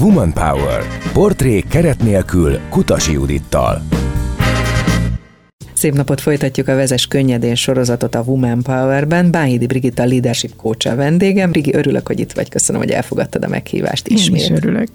Woman Power. Portrék keret nélkül Kutasi Judittal. Szép napot folytatjuk a Vezes Könnyedén sorozatot a Woman Power-ben. Bányidi Brigitta leadership coach a vendégem. Brigi, örülök, hogy itt vagy. Köszönöm, hogy elfogadtad a meghívást ismét. Én is örülök.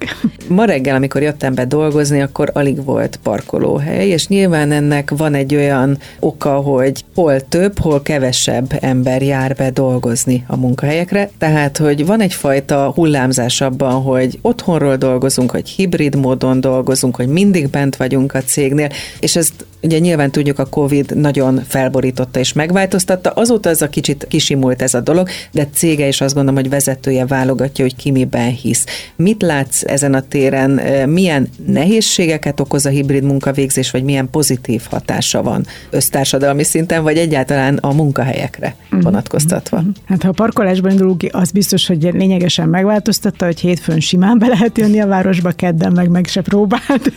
Ma reggel, amikor jöttem be dolgozni, akkor alig volt parkolóhely, és nyilván ennek van egy olyan oka, hogy hol több, hol kevesebb ember jár be dolgozni a munkahelyekre. Tehát, hogy van egyfajta hullámzás abban, hogy otthonról dolgozunk, hogy hibrid módon dolgozunk, hogy mindig bent vagyunk a cégnél, és ezt ugye nyilván tudjuk a Covid nagyon felborította és megváltoztatta. Azóta ez a kicsit kisimult ez a dolog, de cége is azt gondolom, hogy vezetője válogatja, hogy ki miben hisz. Mit látsz ezen a téren? Milyen nehézségeket okoz a hibrid munkavégzés, vagy milyen pozitív hatása van össztársadalmi szinten, vagy egyáltalán a munkahelyekre mhm. vonatkoztatva? Hát ha a parkolásban indulunk az biztos, hogy lényegesen megváltoztatta, hogy hétfőn simán be lehet jönni a városba, kedden meg meg se próbált.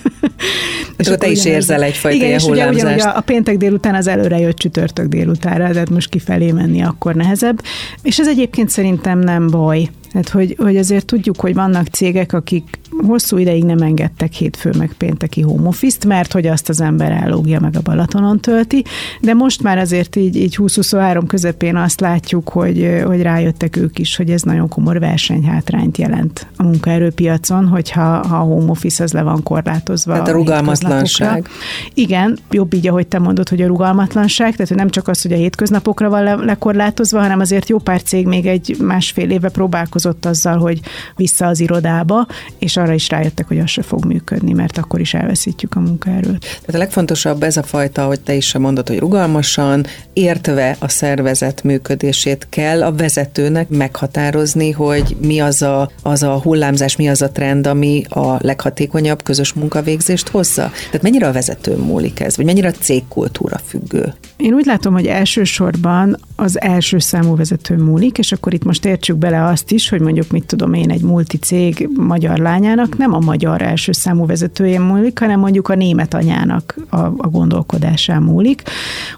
És akkor te is érzel egyfajta igen, és ugye, ugye, ugye a péntek délután az előre jött csütörtök délutánra, tehát most kifelé menni akkor nehezebb. És ez egyébként szerintem nem baj. Tehát, hogy, hogy azért tudjuk, hogy vannak cégek, akik hosszú ideig nem engedtek hétfő meg pénteki home office mert hogy azt az ember ellógja meg a Balatonon tölti, de most már azért így, így 2023 közepén azt látjuk, hogy, hogy rájöttek ők is, hogy ez nagyon komoly versenyhátrányt jelent a munkaerőpiacon, hogyha ha a home office az le van korlátozva. Tehát a rugalmatlanság. Igen, jobb így, ahogy te mondod, hogy a rugalmatlanság, tehát hogy nem csak az, hogy a hétköznapokra van le, lekorlátozva, hanem azért jó pár cég még egy másfél éve próbálkozott azzal, hogy vissza az irodába, és arra is rájöttek, hogy az se fog működni, mert akkor is elveszítjük a munkaerőt. Tehát a legfontosabb ez a fajta, hogy te is mondod, hogy rugalmasan, értve a szervezet működését kell a vezetőnek meghatározni, hogy mi az a, az a hullámzás, mi az a trend, ami a leghatékonyabb közös munkavégzést hozza. Tehát mennyire a vezető múlik ez, vagy mennyire a cégkultúra függő? Én úgy látom, hogy elsősorban az első számú vezető múlik, és akkor itt most értsük bele azt is, hogy mondjuk mit tudom én, egy multicég magyar lányának nem a magyar első számú vezetőjén múlik, hanem mondjuk a német anyának a, a gondolkodásán múlik,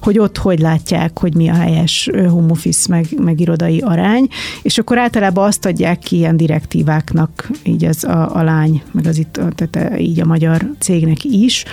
hogy ott hogy látják, hogy mi a helyes home office meg, meg irodai arány, és akkor általában azt adják ki ilyen direktíváknak, így az a, a lány, meg az itt, tehát így a magyar cégnek is,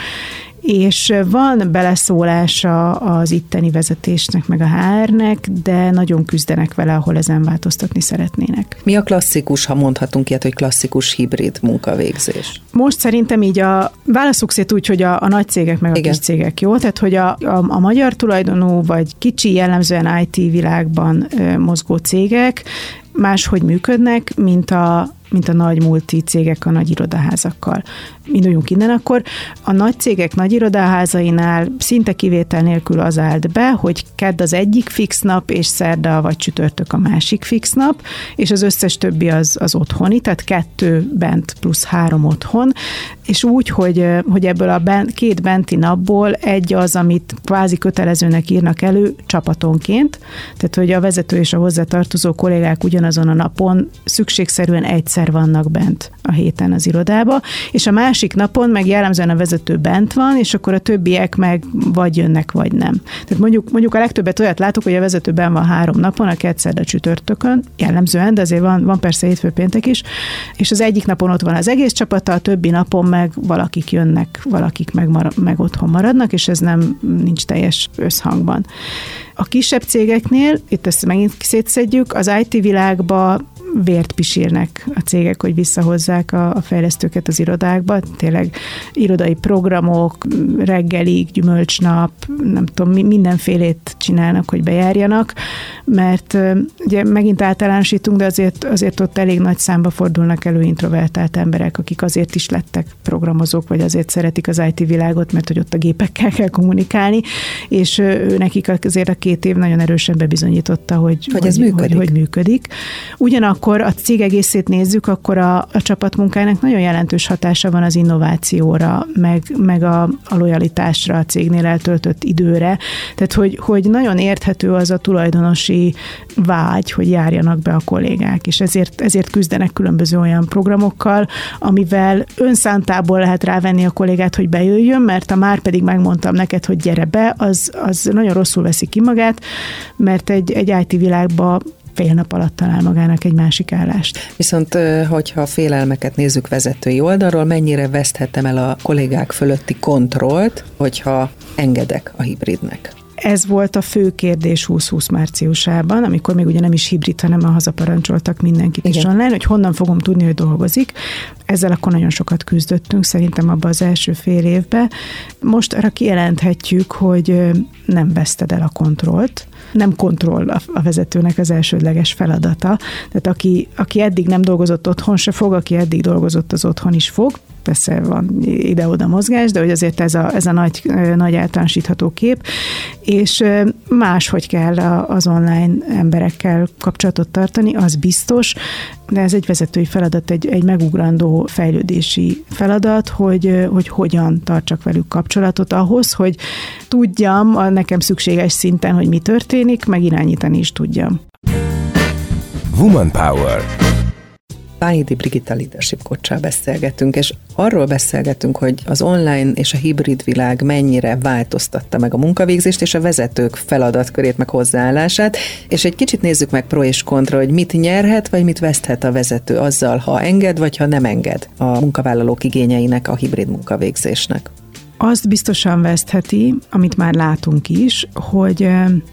és van beleszólása az itteni vezetésnek, meg a HR-nek, de nagyon küzdenek vele, ahol ezen változtatni szeretnének. Mi a klasszikus, ha mondhatunk ilyet, hogy klasszikus hibrid munkavégzés? Most szerintem így a válaszuk szét úgy, hogy a, a nagy cégek meg a Igen. kis cégek, jó? Tehát, hogy a, a, a magyar tulajdonú, vagy kicsi jellemzően IT világban ö, mozgó cégek máshogy működnek, mint a, mint a nagy multi cégek a nagy irodaházakkal. Induljunk innen akkor. A nagy cégek nagy irodaházainál szinte kivétel nélkül az állt be, hogy kedd az egyik fix nap, és szerda vagy csütörtök a másik fix nap, és az összes többi az, az otthoni, tehát kettő bent plusz három otthon, és úgy, hogy, hogy ebből a bent, két benti napból egy az, amit kvázi kötelezőnek írnak elő csapatonként, tehát hogy a vezető és a hozzátartozó kollégák ugyanazon a napon szükségszerűen egyszer vannak bent a héten az irodába, és a másik napon meg jellemzően a vezető bent van, és akkor a többiek meg vagy jönnek, vagy nem. Tehát mondjuk, mondjuk a legtöbbet olyat látok, hogy a vezető ben van három napon, a kétszer a csütörtökön, jellemzően, de azért van, van persze hétfő péntek is, és az egyik napon ott van az egész csapata, a többi napon meg valakik jönnek, valakik meg, mar- meg otthon maradnak, és ez nem nincs teljes összhangban. A kisebb cégeknél, itt ezt megint szétszedjük, az IT világba vért pisírnek a cégek, hogy visszahozzák a, a fejlesztőket az irodákba. Tényleg irodai programok, reggelig, gyümölcsnap, nem tudom, mindenfélét csinálnak, hogy bejárjanak, mert ugye megint általánosítunk, de azért, azért ott elég nagy számba fordulnak elő introvertált emberek, akik azért is lettek programozók, vagy azért szeretik az IT világot, mert hogy ott a gépekkel kell kommunikálni, és ő nekik azért a két év nagyon erősen bebizonyította, hogy, hogy, ez hogy, működik. Hogy, hogy működik. Ugyanakkor akkor a cég egészét nézzük, akkor a, a csapatmunkának nagyon jelentős hatása van az innovációra, meg, meg a, a lojalitásra, a cégnél eltöltött időre. Tehát, hogy, hogy nagyon érthető az a tulajdonosi vágy, hogy járjanak be a kollégák, és ezért, ezért küzdenek különböző olyan programokkal, amivel önszántából lehet rávenni a kollégát, hogy bejöjjön, mert a már pedig megmondtam neked, hogy gyere be, az, az nagyon rosszul veszi ki magát, mert egy, egy IT világban fél nap alatt talál magának egy másik állást. Viszont, hogyha a félelmeket nézzük vezetői oldalról, mennyire veszthetem el a kollégák fölötti kontrollt, hogyha engedek a hibridnek? Ez volt a fő kérdés 2020 márciusában, amikor még ugye nem is hibrid, hanem a hazaparancsoltak mindenkit Igen. is online, hogy honnan fogom tudni, hogy dolgozik. Ezzel akkor nagyon sokat küzdöttünk, szerintem abban az első fél évben. Most arra kijelenthetjük, hogy nem veszted el a kontrollt, nem kontroll a, vezetőnek az elsődleges feladata. Tehát aki, aki eddig nem dolgozott otthon, se fog, aki eddig dolgozott, az otthon is fog persze van ide-oda mozgás, de hogy azért ez a, ez a nagy, nagy általánosítható kép, és máshogy kell az online emberekkel kapcsolatot tartani, az biztos, de ez egy vezetői feladat, egy, egy megugrandó fejlődési feladat, hogy, hogy hogyan tartsak velük kapcsolatot ahhoz, hogy tudjam a nekem szükséges szinten, hogy mi történik, meg irányítani is tudjam. Woman Power Pályidi Brigitta Leadership kocsal beszélgetünk, és arról beszélgetünk, hogy az online és a hibrid világ mennyire változtatta meg a munkavégzést és a vezetők feladatkörét, meg hozzáállását, és egy kicsit nézzük meg pro és kontra, hogy mit nyerhet, vagy mit veszthet a vezető azzal, ha enged, vagy ha nem enged a munkavállalók igényeinek, a hibrid munkavégzésnek. Azt biztosan vesztheti, amit már látunk is, hogy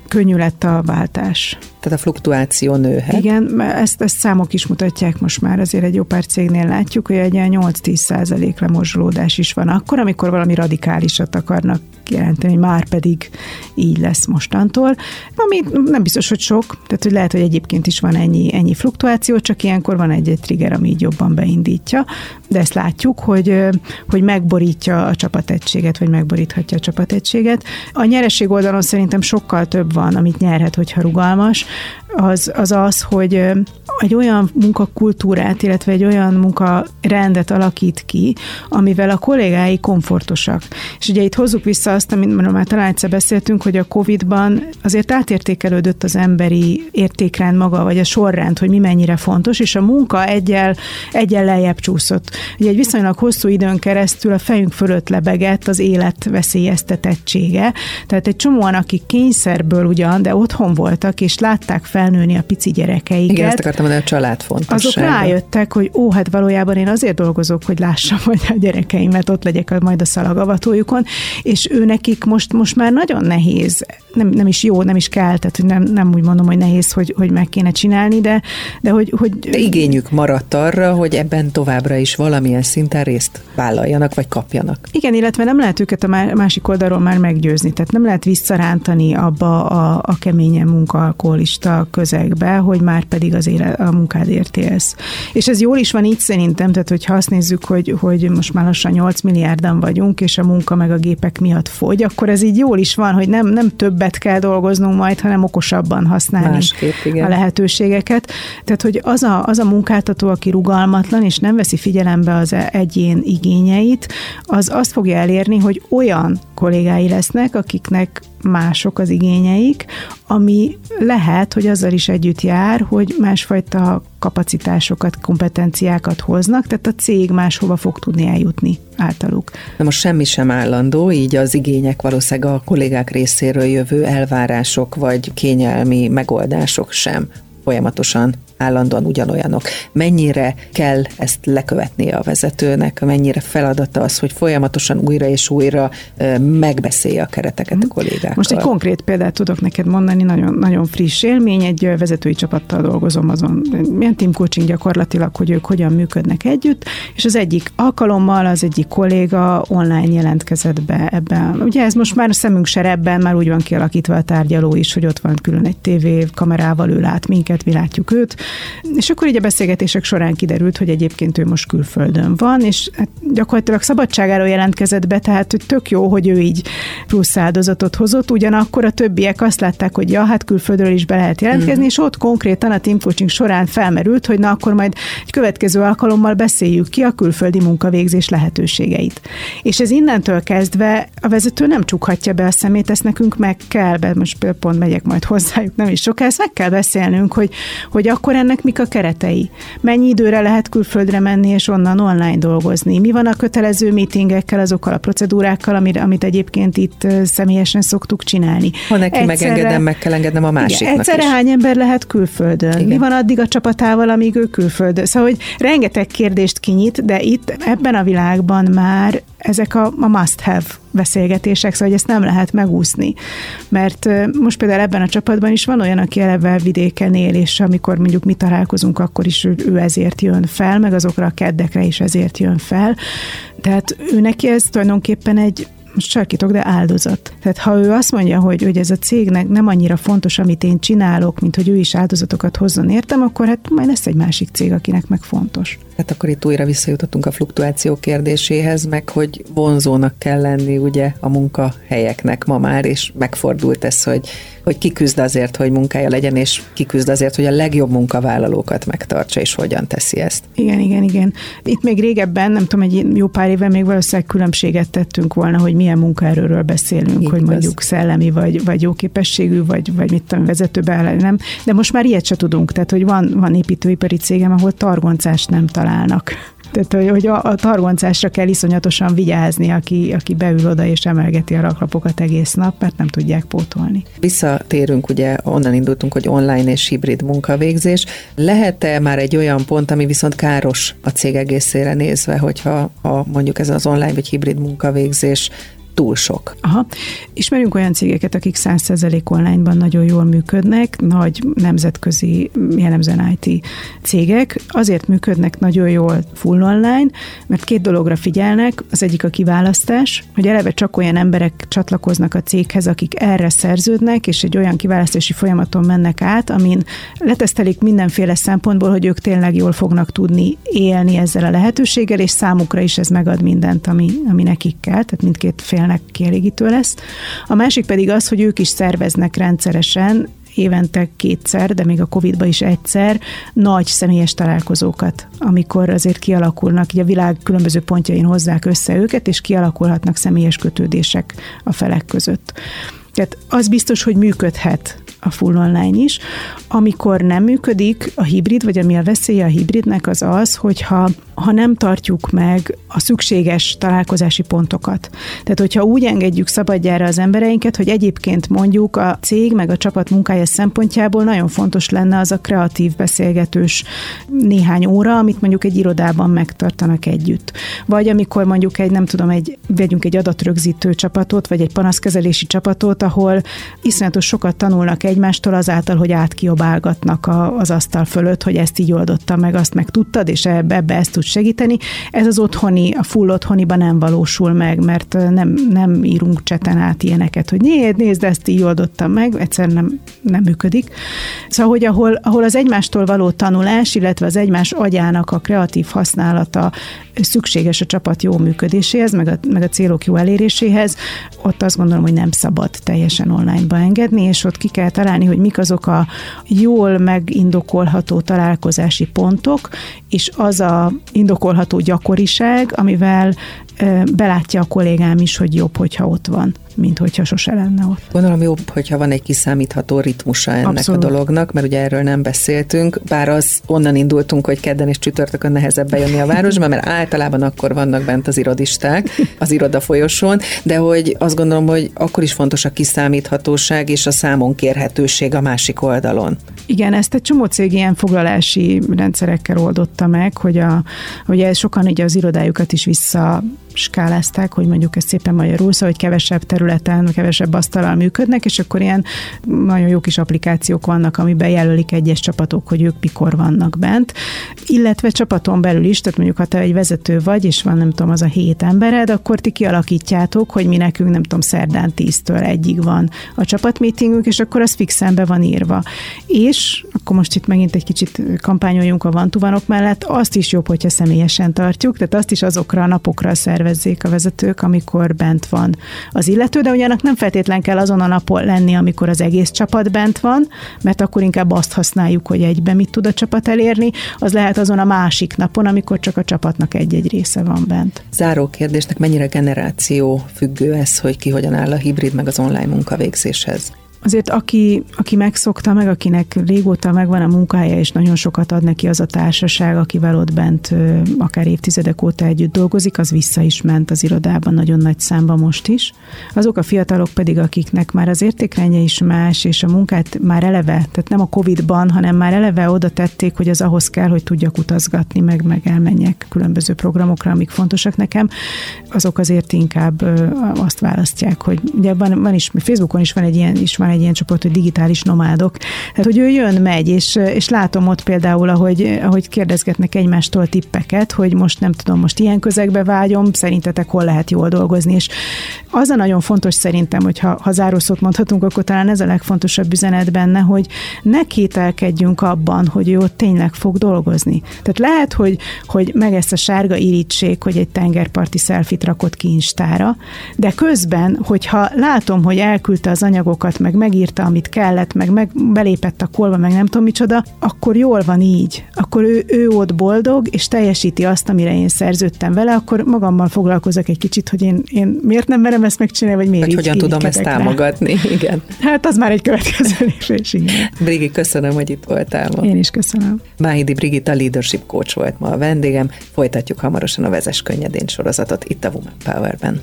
könnyű lett a váltás. Tehát a fluktuáció nőhet. Igen, ezt, ezt számok is mutatják most már, azért egy jó pár cégnél látjuk, hogy egy 8-10 százalék lemozsolódás is van akkor, amikor valami radikálisat akarnak jelenteni, már pedig így lesz mostantól, ami nem biztos, hogy sok, tehát hogy lehet, hogy egyébként is van ennyi, ennyi fluktuáció, csak ilyenkor van egy-egy trigger, ami így jobban beindítja, de ezt látjuk, hogy, hogy megborítja a csapategységet, vagy megboríthatja a csapategységet. A nyereség oldalon szerintem sokkal több van, amit nyerhet, hogyha rugalmas, az az, az hogy egy olyan munkakultúrát, illetve egy olyan munkarendet alakít ki, amivel a kollégái komfortosak. És ugye itt hozzuk vissza azt, amit már talán egyszer beszéltünk, hogy a COVID-ban azért átértékelődött az emberi értékrend maga, vagy a sorrend, hogy mi mennyire fontos, és a munka egyel, egyel lejjebb csúszott. Ugye egy viszonylag hosszú időn keresztül a fejünk fölött lebegett az élet veszélyeztetettsége. Tehát egy csomóan, akik kényszerből ugyan, de otthon voltak, és látták felnőni a pici gyerekeiket. Igen, ezt akartam mondani, a család fontos. Azok rájöttek, hogy ó, hát valójában én azért dolgozok, hogy lássam, hogy a gyerekeimet ott legyek majd a szalagavatójukon, és ő nekik most, most már nagyon nehéz, nem, nem is jó, nem is kell, tehát hogy nem, nem úgy mondom, hogy nehéz, hogy, hogy meg kéne csinálni, de, de hogy, hogy... De igényük maradt arra, hogy ebben továbbra is valamilyen szinten részt vállaljanak, vagy kapjanak. Igen, illetve nem lehet őket a másik oldalról már meggyőzni, tehát nem lehet visszarántani abba a, a keményen munkaalkoholista közegbe, hogy már pedig az élet, a munkádért élsz. És ez jól is van így szerintem, tehát hogyha azt nézzük, hogy, hogy most már lassan 8 milliárdan vagyunk, és a munka meg a gépek miatt fogy, akkor ez így jól is van, hogy nem, nem többet kell dolgoznunk majd, hanem okosabban használni Másképp, igen. a lehetőségeket. Tehát, hogy az a, az a munkáltató, aki rugalmatlan, és nem veszi figyelembe az egyén igényeit, az azt fogja elérni, hogy olyan kollégái lesznek, akiknek mások az igényeik, ami lehet, hogy azzal is együtt jár, hogy másfajta kapacitásokat, kompetenciákat hoznak, tehát a cég máshova fog tudni eljutni általuk. Na most semmi sem állandó, így az igények valószínűleg a kollégák részéről jövő elvárások vagy kényelmi megoldások sem folyamatosan állandóan ugyanolyanok. Mennyire kell ezt lekövetnie a vezetőnek, mennyire feladata az, hogy folyamatosan újra és újra megbeszélje a kereteket a mhm. kollégákkal. Most egy konkrét példát tudok neked mondani, nagyon, nagyon friss élmény, egy vezetői csapattal dolgozom azon, milyen team coaching gyakorlatilag, hogy ők hogyan működnek együtt, és az egyik alkalommal az egyik kolléga online jelentkezett be ebben. Ugye ez most már a szemünk ebben, már úgy van kialakítva a tárgyaló is, hogy ott van külön egy tévé kamerával, ő lát minket, mi látjuk őt, és akkor így a beszélgetések során kiderült, hogy egyébként ő most külföldön van, és hát gyakorlatilag szabadságáról jelentkezett be, tehát hogy tök jó, hogy ő így plusz áldozatot hozott, ugyanakkor a többiek azt látták, hogy ja, hát külföldről is be lehet jelentkezni, mm. és ott konkrétan a team coaching során felmerült, hogy na akkor majd egy következő alkalommal beszéljük ki a külföldi munkavégzés lehetőségeit. És ez innentől kezdve a vezető nem csukhatja be a szemét, ezt nekünk meg kell, be, most pont megyek majd hozzájuk, nem is soká, ezt meg kell beszélnünk, hogy, hogy akkor ennek mik a keretei? Mennyi időre lehet külföldre menni és onnan online dolgozni? Mi van a kötelező meetingekkel, azokkal a procedúrákkal, amit, amit egyébként itt személyesen szoktuk csinálni? Ha neki egyszerre, megengedem, meg kell engednem a másiknak igen, Egyszerre is. hány ember lehet külföldön? Igen. Mi van addig a csapatával, amíg ő külföldön? Szóval, hogy rengeteg kérdést kinyit, de itt ebben a világban már ezek a, a must-have beszélgetések, szóval hogy ezt nem lehet megúszni. Mert most például ebben a csapatban is van olyan, aki eleve vidéken él, és amikor mondjuk mi találkozunk, akkor is ő, ezért jön fel, meg azokra a keddekre is ezért jön fel. Tehát ő neki ez tulajdonképpen egy most sarkítok, de áldozat. Tehát ha ő azt mondja, hogy, hogy ez a cégnek nem annyira fontos, amit én csinálok, mint hogy ő is áldozatokat hozzon értem, akkor hát majd lesz egy másik cég, akinek meg fontos. Hát akkor itt újra visszajutottunk a fluktuáció kérdéséhez, meg hogy vonzónak kell lenni ugye a munkahelyeknek ma már, és megfordult ez, hogy, hogy ki küzd azért, hogy munkája legyen, és ki küzd azért, hogy a legjobb munkavállalókat megtartsa, és hogyan teszi ezt. Igen, igen, igen. Itt még régebben, nem tudom, egy jó pár éve még valószínűleg különbséget tettünk volna, hogy milyen munkaerőről beszélünk, Így hogy igaz. mondjuk szellemi, vagy, vagy jó képességű, vagy, vagy mit tudom, vezetőbe, nem. De most már ilyet se tudunk, tehát hogy van, van építőipari cégem, ahol targoncást nem talál találnak. Tehát, hogy a, a targoncásra kell iszonyatosan vigyázni, aki, aki beül oda és emelgeti a raklapokat egész nap, mert nem tudják pótolni. Visszatérünk, ugye onnan indultunk, hogy online és hibrid munkavégzés. Lehet-e már egy olyan pont, ami viszont káros a cég egészére nézve, hogyha ha mondjuk ez az online vagy hibrid munkavégzés túl sok. Aha. Ismerünk olyan cégeket, akik 100% onlineban nagyon jól működnek, nagy nemzetközi, jellemzően IT cégek. Azért működnek nagyon jól full online, mert két dologra figyelnek. Az egyik a kiválasztás, hogy eleve csak olyan emberek csatlakoznak a céghez, akik erre szerződnek, és egy olyan kiválasztási folyamaton mennek át, amin letesztelik mindenféle szempontból, hogy ők tényleg jól fognak tudni élni ezzel a lehetőséggel, és számukra is ez megad mindent, ami, ami nekik kell, tehát mindkét fél felnek kielégítő lesz. A másik pedig az, hogy ők is szerveznek rendszeresen évente kétszer, de még a Covid-ban is egyszer nagy személyes találkozókat, amikor azért kialakulnak, így a világ különböző pontjain hozzák össze őket, és kialakulhatnak személyes kötődések a felek között. Tehát az biztos, hogy működhet a full online is. Amikor nem működik a hibrid, vagy ami a veszélye a hibridnek az az, hogyha ha nem tartjuk meg a szükséges találkozási pontokat. Tehát, hogyha úgy engedjük szabadjára az embereinket, hogy egyébként mondjuk a cég meg a csapat munkája szempontjából nagyon fontos lenne az a kreatív beszélgetős néhány óra, amit mondjuk egy irodában megtartanak együtt. Vagy amikor mondjuk egy, nem tudom, egy, vegyünk egy adatrögzítő csapatot, vagy egy panaszkezelési csapatot, ahol iszonyatos sokat tanulnak egymástól azáltal, hogy átkiobálgatnak a, az asztal fölött, hogy ezt így oldottam meg, azt meg tudtad, és ebbe, ebbe ezt tud segíteni. Ez az otthoni, a full otthoniban nem valósul meg, mert nem, nem írunk cseten át ilyeneket, hogy nézd, nézd, ezt így oldottam meg, egyszerűen nem, nem működik. Szóval, hogy ahol, ahol az egymástól való tanulás, illetve az egymás agyának a kreatív használata szükséges a csapat jó működéséhez, meg a, meg a célok jó eléréséhez, ott azt gondolom, hogy nem szabad teljesen online-ba engedni, és ott ki kell találni, hogy mik azok a jól megindokolható találkozási pontok, és az a indokolható gyakoriság, amivel belátja a kollégám is, hogy jobb, hogyha ott van mint hogyha sose lenne ott. Gondolom jobb, hogyha van egy kiszámítható ritmusa ennek Abszolút. a dolognak, mert ugye erről nem beszéltünk, bár az onnan indultunk, hogy kedden és csütörtökön nehezebb bejönni a városba, mert általában akkor vannak bent az irodisták az iroda folyosón, de hogy azt gondolom, hogy akkor is fontos a kiszámíthatóság és a számon kérhetőség a másik oldalon. Igen, ezt egy csomó cég ilyen foglalási rendszerekkel oldotta meg, hogy, a, hogy sokan ugye az irodájukat is vissza skálázták, hogy mondjuk ez szépen magyarul, szóval, hogy kevesebb területen, kevesebb asztalal működnek, és akkor ilyen nagyon jó kis applikációk vannak, amiben jelölik egyes csapatok, hogy ők mikor vannak bent, illetve csapaton belül is, tehát mondjuk ha te egy vezető vagy, és van nem tudom, az a hét embered, akkor ti kialakítjátok, hogy mi nekünk nem tudom, szerdán tíztől egyig van a csapatmeetingünk, és akkor az fixen be van írva. És akkor most itt megint egy kicsit kampányoljunk a vantuvanok mellett, azt is jobb, hogyha személyesen tartjuk, tehát azt is azokra a napokra szervezzük, szervezzék a vezetők, amikor bent van az illető, de ugyanak nem feltétlen kell azon a napon lenni, amikor az egész csapat bent van, mert akkor inkább azt használjuk, hogy egyben mit tud a csapat elérni, az lehet azon a másik napon, amikor csak a csapatnak egy-egy része van bent. Záró kérdésnek mennyire generáció függő ez, hogy ki hogyan áll a hibrid meg az online munkavégzéshez? Azért aki, aki megszokta meg, akinek régóta megvan a munkahelye, és nagyon sokat ad neki az a társaság, akivel ott bent akár évtizedek óta együtt dolgozik, az vissza is ment az irodában nagyon nagy számba most is. Azok a fiatalok pedig, akiknek már az értékrendje is más, és a munkát már eleve, tehát nem a Covid-ban, hanem már eleve oda tették, hogy az ahhoz kell, hogy tudjak utazgatni, meg, meg elmenjek különböző programokra, amik fontosak nekem, azok azért inkább azt választják, hogy ugye van, van is, Facebookon is van egy ilyen, is van egy ilyen csoport, hogy digitális nomádok. Tehát, hogy ő jön, megy, és, és látom ott például, ahogy, ahogy kérdezgetnek egymástól tippeket, hogy most nem tudom, most ilyen közegbe vágyom, szerintetek hol lehet jól dolgozni, és az a nagyon fontos szerintem, hogy ha, ha zárószót mondhatunk, akkor talán ez a legfontosabb üzenet benne, hogy ne kételkedjünk abban, hogy ő ott tényleg fog dolgozni. Tehát lehet, hogy, hogy meg ezt a sárga irítség, hogy egy tengerparti szelfit rakott ki Instára, de közben, hogyha látom, hogy elküldte az anyagokat, meg megírta, amit kellett, meg, meg belépett a kolba, meg nem tudom micsoda, akkor jól van így. Akkor ő, ő ott boldog, és teljesíti azt, amire én szerződtem vele, akkor magammal foglalkozok egy kicsit, hogy én, én miért nem merem ezt megcsinálni, vagy miért vagy így, hogyan tudom ezt rá. támogatni, igen. Hát az már egy következő lépés, igen. Brigi, köszönöm, hogy itt voltál ma. Én is köszönöm. Máhidi Brigitta leadership coach volt ma a vendégem. Folytatjuk hamarosan a Vezes Könnyedén sorozatot itt a Woman Power-ben.